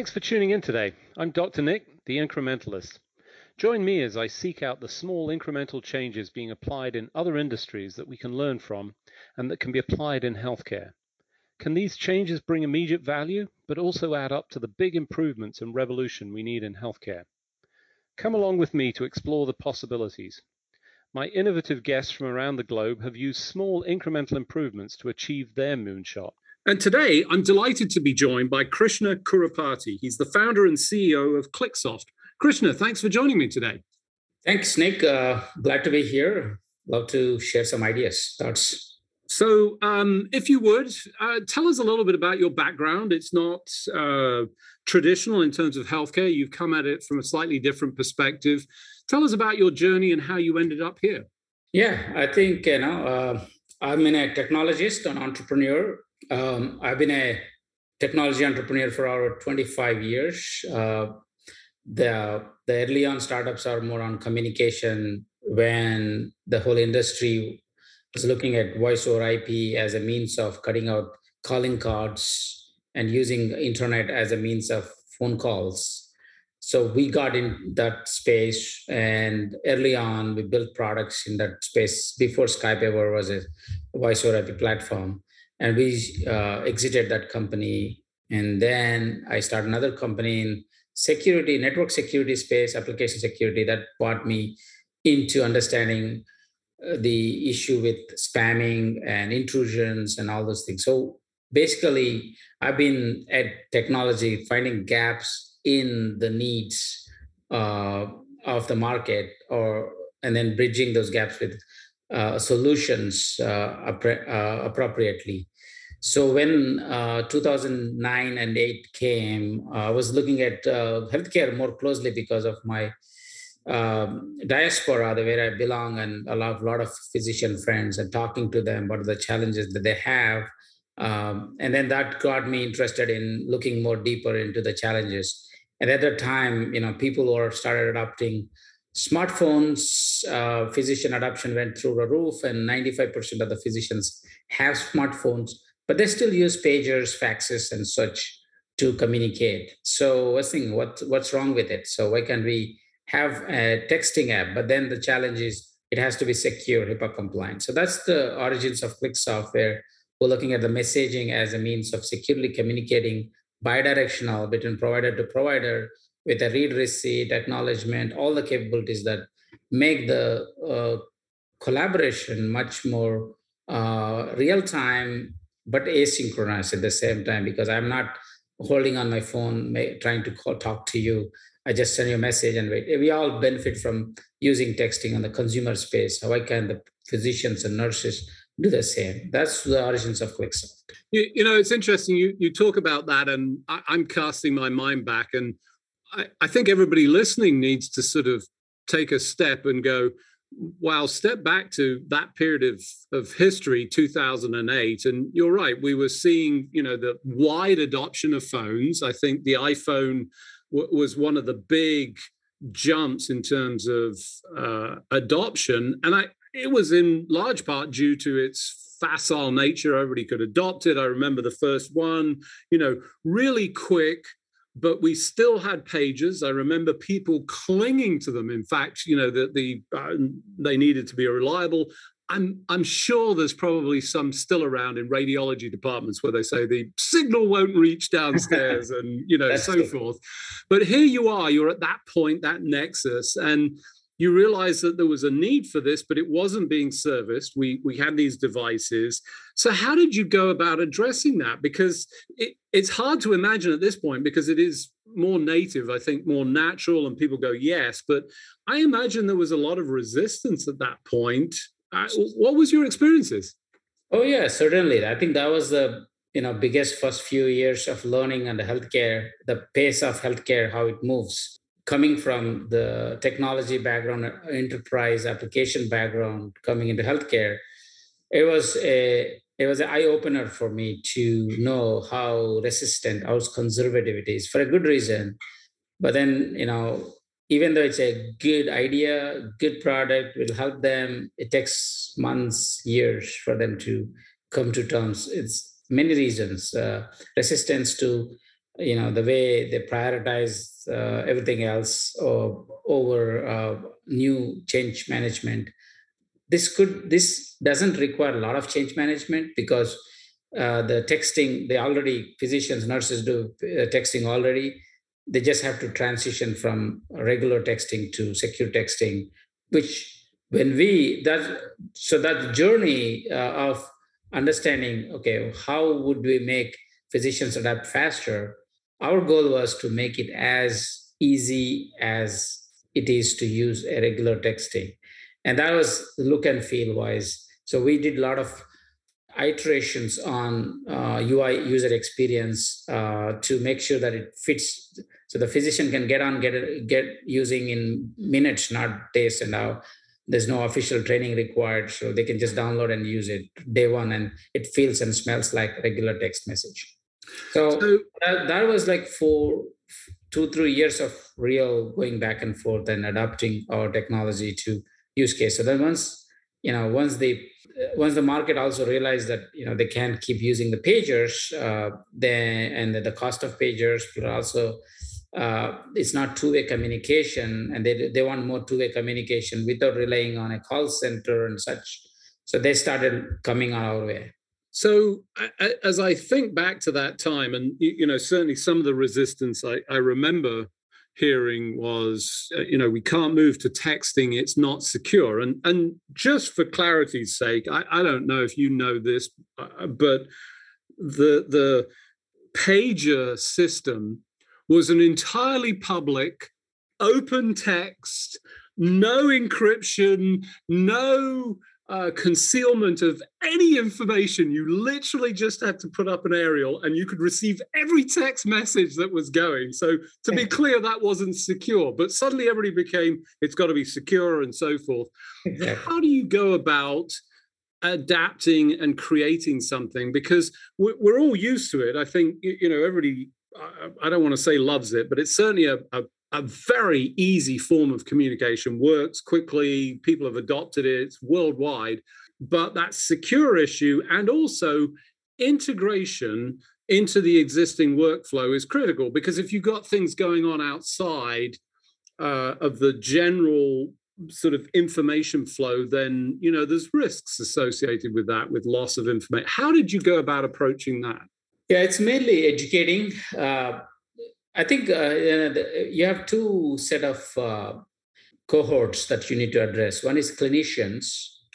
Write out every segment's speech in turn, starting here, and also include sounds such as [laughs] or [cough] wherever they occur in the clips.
Thanks for tuning in today. I'm Dr. Nick, the incrementalist. Join me as I seek out the small incremental changes being applied in other industries that we can learn from and that can be applied in healthcare. Can these changes bring immediate value, but also add up to the big improvements and revolution we need in healthcare? Come along with me to explore the possibilities. My innovative guests from around the globe have used small incremental improvements to achieve their moonshot. And today, I'm delighted to be joined by Krishna Kurupati. He's the founder and CEO of QliqSOFT. Krishna, thanks for joining me today. Thanks, Nick. Uh, glad to be here. Love to share some ideas, thoughts. So, um, if you would, uh, tell us a little bit about your background. It's not uh, traditional in terms of healthcare. You've come at it from a slightly different perspective. Tell us about your journey and how you ended up here. Yeah, I think you know uh, I'm in a technologist, an entrepreneur. Um, I've been a technology entrepreneur for over 25 years. Uh, the the early on startups are more on communication when the whole industry was looking at voice over IP as a means of cutting out calling cards and using internet as a means of phone calls. So we got in that space, and early on we built products in that space before Skype ever was a voice over IP platform, and we uh, exited that company. And then I started another company in security, network security space, application security that brought me into understanding uh, the issue with spamming and intrusions and all those things. So basically, I've been at technology finding gaps in the needs uh, of the market, or and then bridging those gaps with uh, solutions uh, uh appropriately. So when uh, 2009 and 8 came, I was looking at healthcare more closely because of my um, diaspora, the where I belong, and a lot, lot of physician friends, and talking to them about the challenges that they have, um, and then that got me interested in looking more deeper into the challenges. And at that time, you know, people were started adopting smartphones. Uh, physician adoption went through the roof, and 95% of the physicians have smartphones, but they still use pagers, faxes, and such to communicate. So I was thinking, what what's wrong with it? So why can't we have a texting app, but then the challenge is it has to be secure, HIPAA compliant. So that's the origins of Click Software. We're looking at the messaging as a means of securely communicating bidirectional between provider to provider with a read receipt, acknowledgement, all the capabilities that make the uh, collaboration much more uh, real time, but asynchronous at the same time because I'm not holding on my phone, trying to call, talk to you. I just send you a message and wait. We all benefit from using texting on the consumer space. Why can the physicians and nurses do the same? That's the origins of QliqSOFT. You, you know, it's interesting. You you talk about that, and I, am casting my mind back, and I, I think everybody listening needs to sort of take a step and go, wow, step back to that period of, of history, 2008. And you're right, we were seeing, you know, the wide adoption of phones. I think the iPhone was one of the big jumps in terms of uh, adoption, and I it was in large part due to its facile nature. Everybody could adopt it. I remember the first one, you know, really quick, but we still had pages. I remember people clinging to them. In fact, you know, that the, the uh, they needed to be reliable. I'm I'm sure there's probably some still around in radiology departments where they say the signal won't reach downstairs [laughs] and you know so forth. But here you are, you're at that point, that nexus, and you realize that there was a need for this, but it wasn't being serviced. We we had these devices. So how did you go about addressing that? Because it, it's hard to imagine at this point because it is more native, I think, more natural, and people go yes. But I imagine there was a lot of resistance at that point uh, what was your experiences? Oh yeah, certainly. I think that was the you know biggest first few years of learning and the healthcare, the pace of healthcare, how it moves. Coming from the technology background, enterprise application background, coming into healthcare, it was a it was an eye opener for me to know how resistant, how conservative it is for a good reason. But then you know even though it's a good idea, good product, will help them. It takes months, years for them to come to terms. It's many reasons: uh, resistance to you know the way they prioritize uh, everything else or, over uh, new change management. This could this doesn't require a lot of change management because uh, the texting they already physicians nurses do uh, texting already. They just have to transition from regular texting to secure texting which when we that so that journey uh, of understanding okay how would we make physicians adapt faster our goal was to make it as easy as it is to use a regular texting. And that was look and feel wise. So we did a lot of iterations on uh, ui user experience uh, to make sure that it fits. So the physician can get on get get using in minutes not days and now there's no official training required so they can just download and use it day one and it feels and smells like regular text message so, so that, that was like for two three years of real going back and forth and adapting our technology to use case. So then once you know once they once the market also realized that you know they can't keep using the pagers uh, then and the cost of pagers but also uh, it's not two-way communication and they, they want more two-way communication without relying on a call center and such. So they started coming our way so as I think back to that time, and you know, certainly some of the resistance I, I remember hearing was, uh, you know, we can't move to texting; it's not secure. And and just for clarity's sake, I, I don't know if you know this, uh, but the the pager system was an entirely public, open text, no encryption, no uh, concealment of any information. You literally just had to put up an aerial and you could receive every text message that was going. So, to be clear, that wasn't secure. But suddenly everybody became, it's got to be secure and so forth. Exactly. How do you go about adapting and creating something? Because we're, we're all used to it. I think, you know, everybody, I don't want to say loves it, but it's certainly a, a a very easy form of communication, works quickly, people have adopted it, it's worldwide. But that secure issue and also integration into the existing workflow is critical because if you've got things going on outside uh, of the general sort of information flow, then you know there's risks associated with that, with loss of information. How did you go about approaching that? Yeah, it's mainly educating. Uh, I think uh, you have two set of uh, cohorts that you need to address. One is clinicians,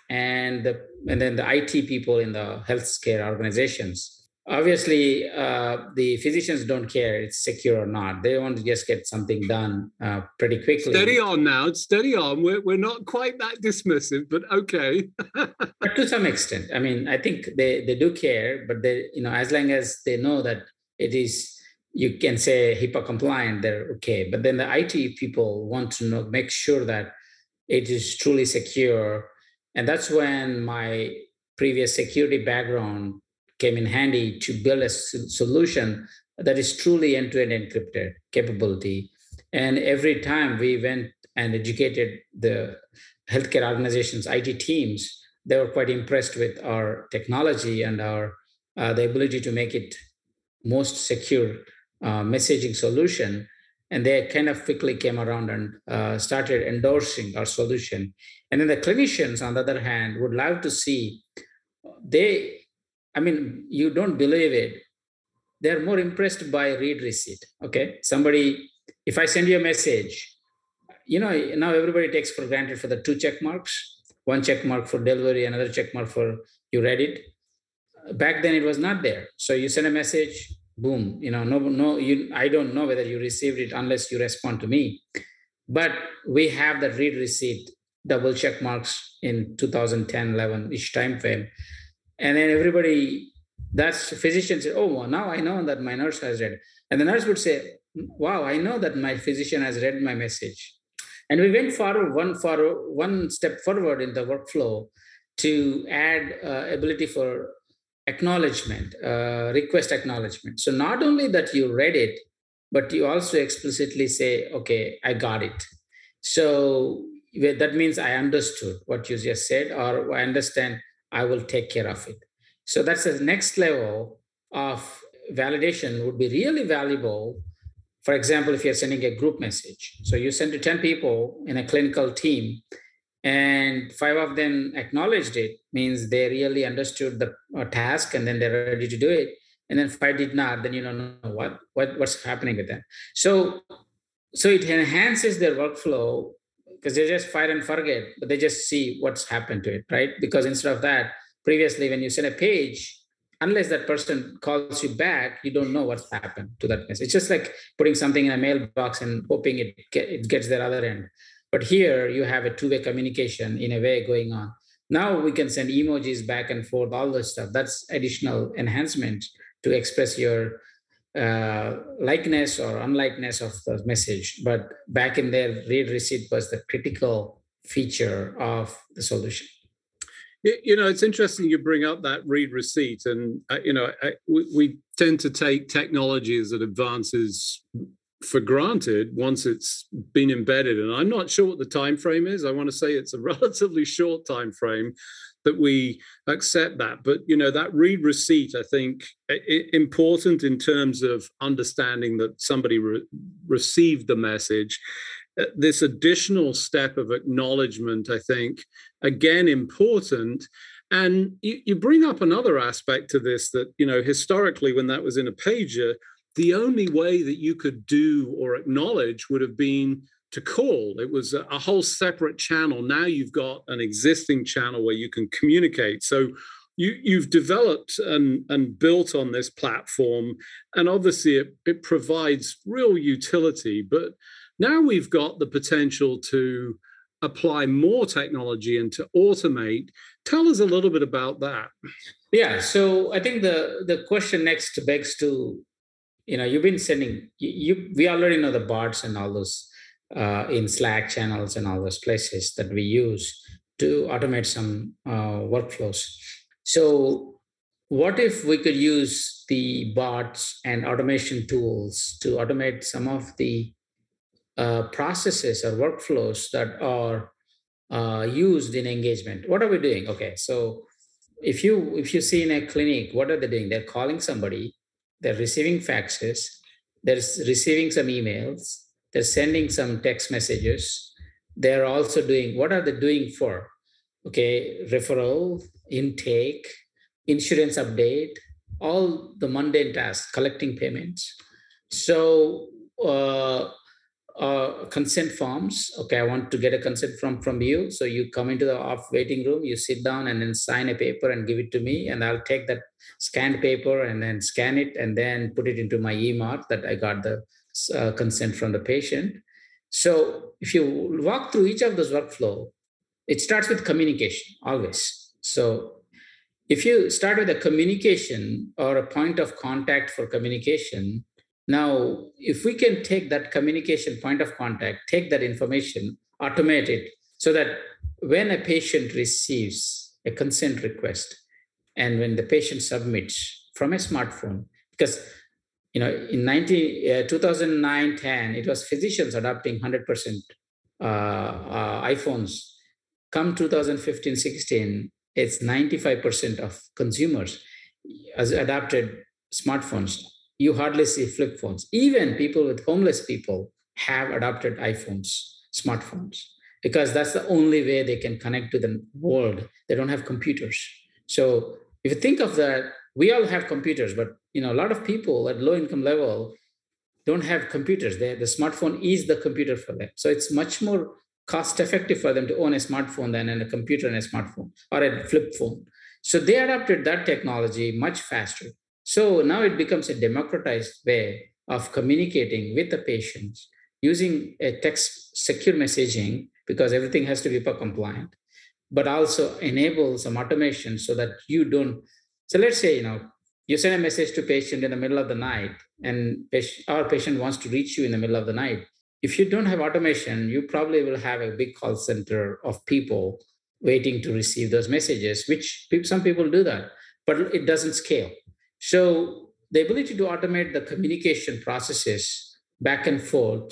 and the, and then the IT people in the healthcare organizations. Obviously, uh, the physicians don't care it's secure or not. They want to just get something done uh, pretty quickly. Steady on now, steady on. We're we're not quite that dismissive, but okay. [laughs] but to some extent, I mean, I think they they do care, but they you know as long as they know that it is you can say HIPAA compliant, they're okay. But then the IT people want to know, make sure that it is truly secure. And that's when my previous security background came in handy to build a solution that is truly end-to-end encrypted capability. And every time we went and educated the healthcare organizations, IT teams, they were quite impressed with our technology and our uh, the ability to make it most secure uh, messaging solution. And they kind of quickly came around and uh, started endorsing our solution. And then the clinicians, on the other hand, would love to see they, I mean, you don't believe it. They're more impressed by read receipt. Okay. Somebody, if I send you a message, you know, now everybody takes for granted for the two check marks, one check mark for delivery, another check mark for you read it. Back then it was not there. So you send a message, boom. You know no no you i don't know whether you received it unless you respond to me. But we have the read receipt double check marks in 2010 11 each time frame and then everybody that's physician said oh well, now i know that my nurse has read. And the nurse would say wow i know that my physician has read my message. And we went forward one forward one step forward in the workflow to add uh, ability for acknowledgement, uh, request acknowledgement. So not only that you read it, but you also explicitly say, okay, I got it. So that means I understood what you just said, or I understand, I will take care of it. So that's the next level of validation would be really valuable. For example, if you're sending a group message, so you send to 10 people in a clinical team, and five of them acknowledged it, means they really understood the uh, task and then they're ready to do it. And then five did not, then you don't know what, what what's happening with them. So so it enhances their workflow because they just fire and forget, but they just see what's happened to it, right? Because instead of that, previously when you send a page, unless that person calls you back, you don't know what's happened to that message. It's just like putting something in a mailbox and hoping it, get, it gets there other end. But here you have a two-way communication in a way going on. Now we can send emojis back and forth, all this stuff. That's additional enhancement to express your uh, likeness or unlikeness of the message. But back in there, read receipt was the critical feature of the solution. You know, it's interesting you bring up that read receipt, and uh, you know, I, we, we tend to take technology as it advances for granted once it's been embedded. And i'm not sure what the time frame is. I want to say it's a [laughs] relatively short time frame that we accept that. But you know that read receipt i think important in terms of understanding that somebody re- received the message. Uh, this additional step of acknowledgement i think again important. And you, you bring up another aspect to this that you know historically when that was in a pager the only way that you could do or acknowledge would have been to call. It was a, a, whole separate channel. Now you've got an existing channel where you can communicate. So you, you've developed and, and built on this platform, and obviously it, it provides real utility. But now we've got the potential to apply more technology and to automate. Tell us a little bit about that. Yeah, so I think the the question next begs to you know you've been sending you, you we already know the bots and all those uh, in slack channels and all those places that we use to automate some uh, workflows. So what if we could use the bots and automation tools to automate some of the uh, processes or workflows that are uh, used in engagement? What are we doing? Okay so if you if you see in a clinic what are they doing? They're calling somebody they're receiving faxes, they're receiving some emails, they're sending some text messages. They're also doing what are they doing for? Okay, referral, intake, insurance update, all the mundane tasks, collecting payments. So uh, uh, consent forms. Okay, I want to get a consent from from you. So you come into the off waiting room, you sit down and then sign a paper and give it to me, and I'll take that scanned paper and then scan it and then put it into my EMR that I got the uh, consent from the patient. So if you walk through each of those workflow, it starts with communication always. So if you start with a communication or a point of contact for communication, now, if we can take that communication point of contact, take that information, automate it so that when a patient receives a consent request and when the patient submits from a smartphone, because you know in 19, uh, 2009 10 it was physicians adopting 100% uh, uh, iphones. Come 2015 16 it's 95% of consumers has adopted smartphones you hardly see flip phones. Even people with homeless people have adopted iPhones, smartphones, because that's the only way they can connect to the world. They don't have computers. So if you think of that, we all have computers, but you know, a lot of people at low income level don't have computers. They, the smartphone is the computer for them. So it's much more cost effective for them to own a smartphone than a computer and a smartphone or a flip phone. So they adopted that technology much faster. So now it becomes a democratized way of communicating with the patients using a text secure messaging because everything has to be HIPAA compliant, but also enable some automation so that you don't. So let's say, you know, you send a message to patient in the middle of the night and our patient wants to reach you in the middle of the night. If you don't have automation, you probably will have a big call center of people waiting to receive those messages, which some people do that, but it doesn't scale. So the ability to automate the communication processes back and forth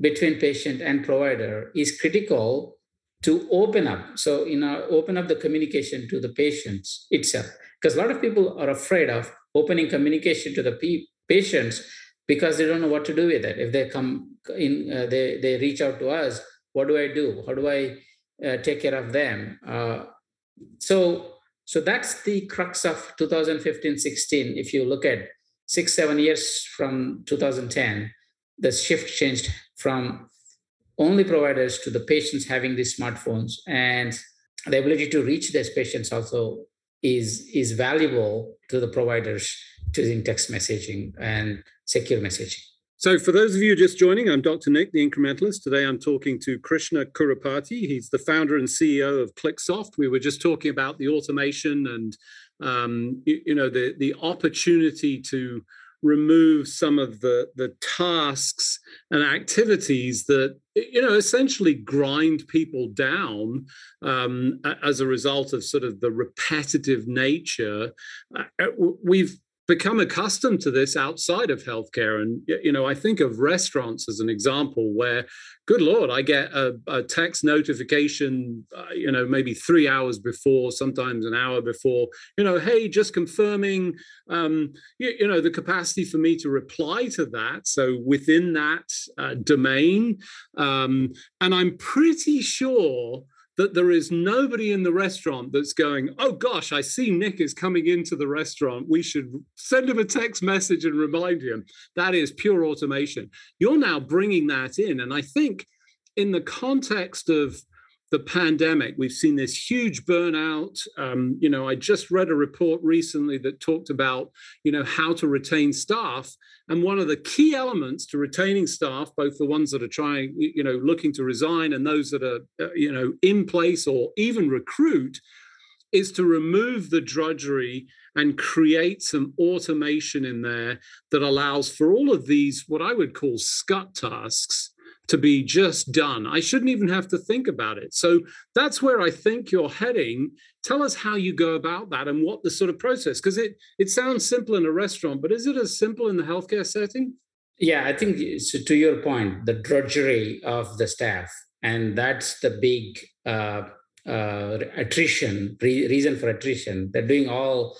between patient and provider is critical to open up. So, you know, open up the communication to the patients itself. Because a lot of people are afraid of opening communication to the patients because they don't know what to do with it. If they come in, uh, they they reach out to us. What do I do? How do I uh, take care of them? Uh, so so that's the crux of 2015-16. If you look at six seven years from 2010, the shift changed from only providers to the patients having these smartphones and the ability to reach these patients also is is valuable to the providers using text messaging and secure messaging. So, for those of you just joining, I'm Dr. Nick, the incrementalist. Today I'm talking to Krishna Kurupati. He's the founder and CEO of QliqSOFT. We were just talking about the automation and um, you, you, know the the opportunity to remove some of the the tasks and activities that you know essentially grind people down um, as a result of sort of the repetitive nature uh, uh we've become accustomed to this outside of healthcare. And, you know, I think of restaurants as an example where, good Lord, I get a, a text notification, uh, you know, maybe three hours before, sometimes an hour before, you know, hey, just confirming, um, you, you know, the capacity for me to reply to that. So within that uh, domain. Um, and I'm pretty sure that there is nobody in the restaurant that's going, oh gosh, I see Nick is coming into the restaurant. We should send him a text message and remind him. That is pure automation. You're now bringing that in. And I think in the context of the pandemic, we've seen this huge burnout. Um, you know, I just read a report recently that talked about, you know, how to retain staff. And one of the key elements to retaining staff, both the ones that are trying, you know, looking to resign and those that are, uh, you know, in place or even recruit, is to remove the drudgery and create some automation in there that allows for all of these, what I would call scut tasks to be just done. I shouldn't even have to think about it. So that's where I think you're heading. Tell us how you go about that and what the sort of process, because it it sounds simple in a restaurant, but is it as simple in the healthcare setting? Yeah, I think to your point, the drudgery of the staff, and that's the big uh, uh, attrition re- reason for attrition. They're doing all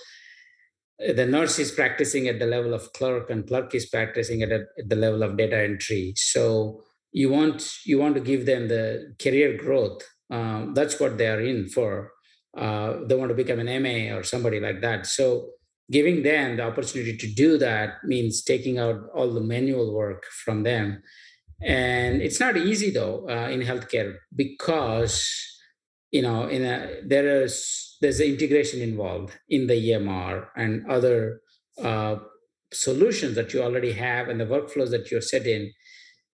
the nurse is practicing at the level of clerk and clerk is practicing at, a, at the level of data entry so you want you want to give them the career growth uh, that's what they are in for. Uh, they want to become an ma or somebody like that. So giving them the opportunity to do that means taking out all the manual work from them. And it's not easy though uh, in healthcare because you know in a there is there's integration involved in the emr and other uh, solutions that you already have and the workflows that you're set in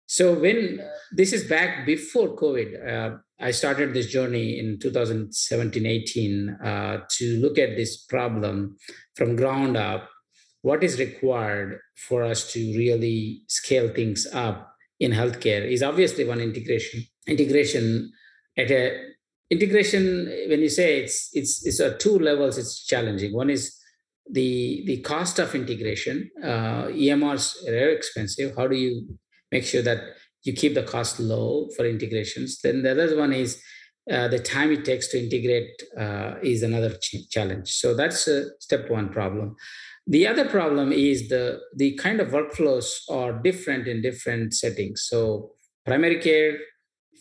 so when this is back before COVID, uh, I started this journey in 2017, 18 uh, to look at this problem from ground up. What is required for us to really scale things up in healthcare is obviously one integration. Integration at a integration when you say it's it's it's at two levels. It's challenging. One is the the cost of integration. Uh, EMRs are expensive. How do you make sure that you keep the cost low for integrations. Then the other one is uh, the time it takes to integrate uh, is another ch- challenge. So that's a step one problem. The other problem is the the kind of workflows are different in different settings. So primary care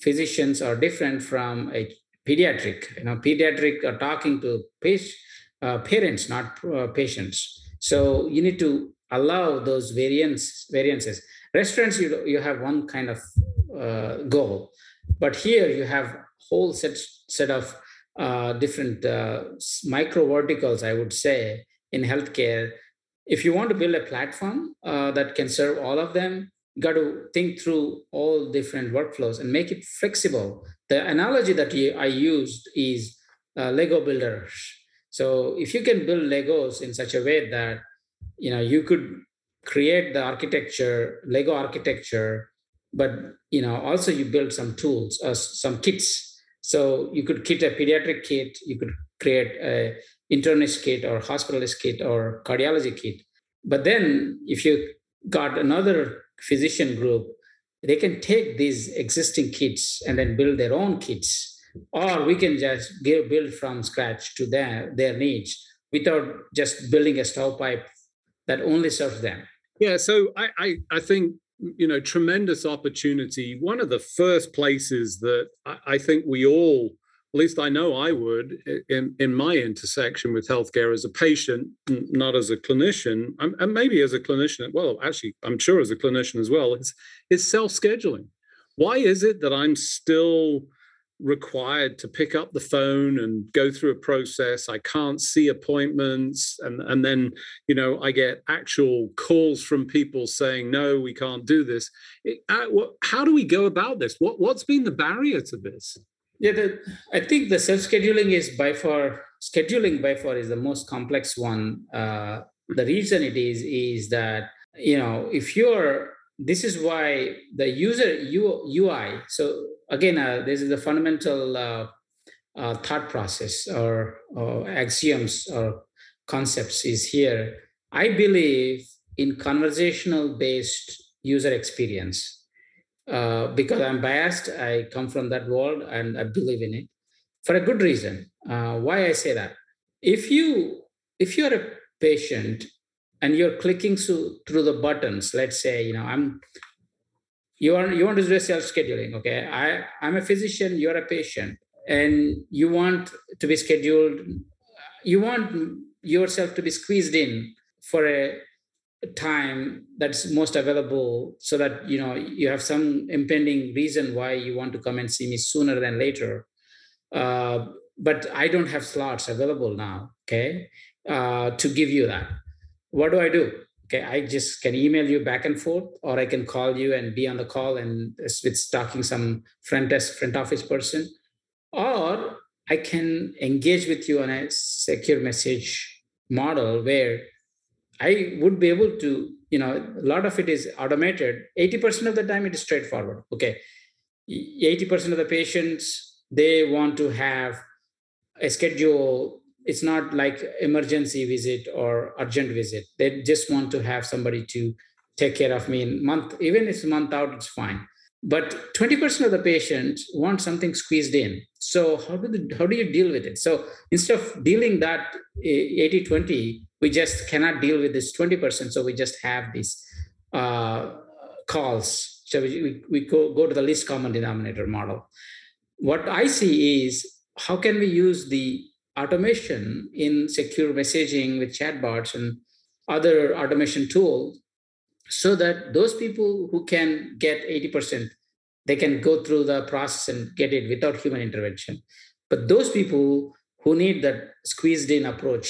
physicians are different from a pediatric. You know, pediatric are talking to uh, parents, not uh, patients. So you need to allow those variance variances restaurants you, you have one kind of uh, goal but here you have whole set set of uh, different uh, micro verticals i would say in healthcare. If you want to build a platform uh, that can serve all of them you got to think through all different workflows and make it flexible. The analogy that i used is uh, lego builders. So if you can build legos in such a way that you know you could create the architecture, Lego architecture, but you know also you build some tools, uh, some kits. So you could kit a pediatric kit, you could create a internist kit or hospitalist kit or cardiology kit. But then if you got another physician group, they can take these existing kits and then build their own kits. Or we can just give, build from scratch to their, their needs without just building a stovepipe that only serves them. Yeah, so I, I, I think you know tremendous opportunity. One of the first places that I, I think we all at least I know I would in, in my intersection with healthcare as a patient, not as a clinician, and maybe as a clinician. Well, actually, I'm sure as a clinician as well. Is is self scheduling. Why is it that I'm still required to pick up the phone and go through a process i can't see appointments and and then you know i get actual calls from people saying no we can't do this it, uh, how do we go about this what what's been the barrier to this yeah, the, I think the self-scheduling is by far scheduling by far is the most complex one. Uh, the reason it is is that you know if you're this is why the user UI. So again, uh, this is the fundamental uh, uh, thought process or, or axioms or concepts is here. I believe in conversational based user experience uh, because I'm biased. I come from that world and I believe in it for a good reason. Uh, why I say that? If you if you're a patient and you're clicking through through the buttons, let's say you know I'm you want you want to do self scheduling. Okay, I I'm a physician. You're a patient, and you want to be scheduled. You want yourself to be squeezed in for a time that's most available so that you know you have some impending reason why you want to come and see me sooner than later uh, but i don't have slots available now okay uh, to give you that what do i do okay i just can email you back and forth or i can call you and be on the call and with talking some front desk front office person or i can engage with you on a secure message model where I would be able to, you know, a lot of it is automated. 80% of the time it is straightforward. Okay. 80% of the patients, they want to have a schedule. It's not like emergency visit or urgent visit. They just want to have somebody to take care of me in month, even if it's month out, it's fine. But 20% of the patients want something squeezed in. So how do the, how do you deal with it? So instead of dealing that 80-20, we just cannot deal with this 20%. So we just have these uh, calls. So we, we, we go, go to the least common denominator model. What I see is how can we use the automation in secure messaging with chatbots and other automation tools so that those people who can get 80% they can go through the process and get it without human intervention. But those people who need that squeezed in approach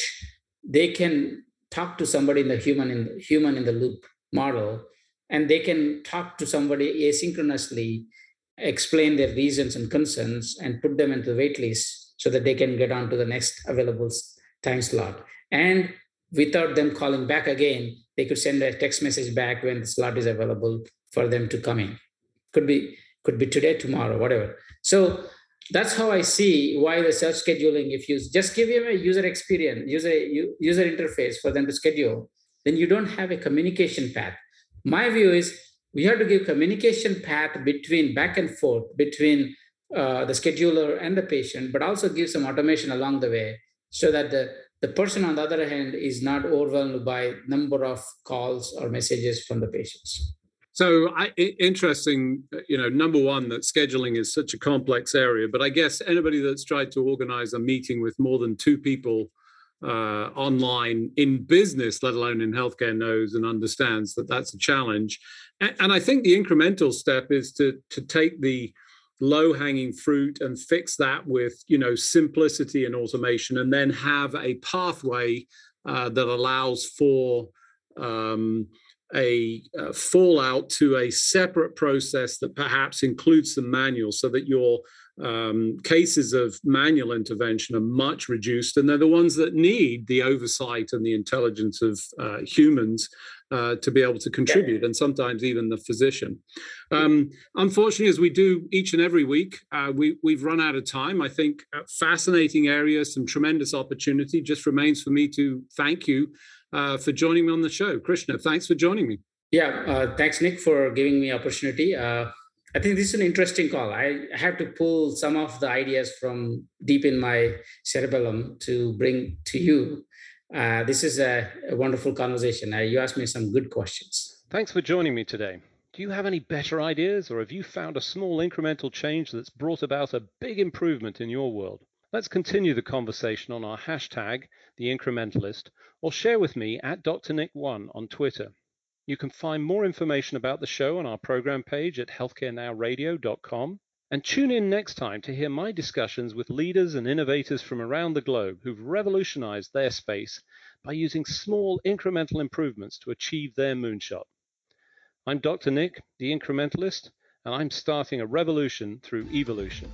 they can talk to somebody in the human in the human in the loop model and they can talk to somebody asynchronously explain their reasons and concerns and put them into the wait list so that they can get on to the next available time slot and without them calling back again they could send a text message back when the slot is available for them to come in could be could be today tomorrow whatever so that's how I see why the self scheduling. If you just give them a user experience, user user interface for them to schedule, then you don't have a communication path. My view is we have to give communication path between back and forth between uh, the scheduler and the patient, but also give some automation along the way so that the the person on the other hand is not overwhelmed by number of calls or messages from the patients. So I, interesting, uh, you know, number one, that scheduling is such a complex area, but I guess anybody that's tried to organize a meeting with more than two people uh, online in business, let alone in healthcare, knows and understands that that's a challenge. And, and I think the incremental step is to to take the low hanging fruit and fix that with you know simplicity and automation, and then have a pathway uh, that allows for um, a, a, fallout to a separate process that perhaps includes some manual so that your um, cases of manual intervention are much reduced and they're the ones that need the oversight and the intelligence of uh, humans uh, to be able to contribute and sometimes even the physician. Um, unfortunately as we do each and every week uh, we, we've run out of time. I think fascinating area some tremendous opportunity just remains for me to thank you uh, for joining me on the show. Krishna, thanks for joining me. Yeah, uh, thanks, Nick, for giving me opportunity. Uh, I think this is an interesting call. I have to pull some of the ideas from deep in my cerebellum to bring to you. Uh, this is a, a wonderful conversation. Uh, you asked me some good questions. Thanks for joining me today. Do you have any better ideas, or have you found a small incremental change that's brought about a big improvement in your world? Let's continue the conversation on our hashtag, The Incrementalist, or share with me at Dr. Nick1 on Twitter. You can find more information about the show on our program page at healthcarenowradio.com. And tune in next time to hear my discussions with leaders and innovators from around the globe who've revolutionized their space by using small incremental improvements to achieve their moonshot. I'm Dr. Nick, the incrementalist, and I'm starting a revolution through evolution.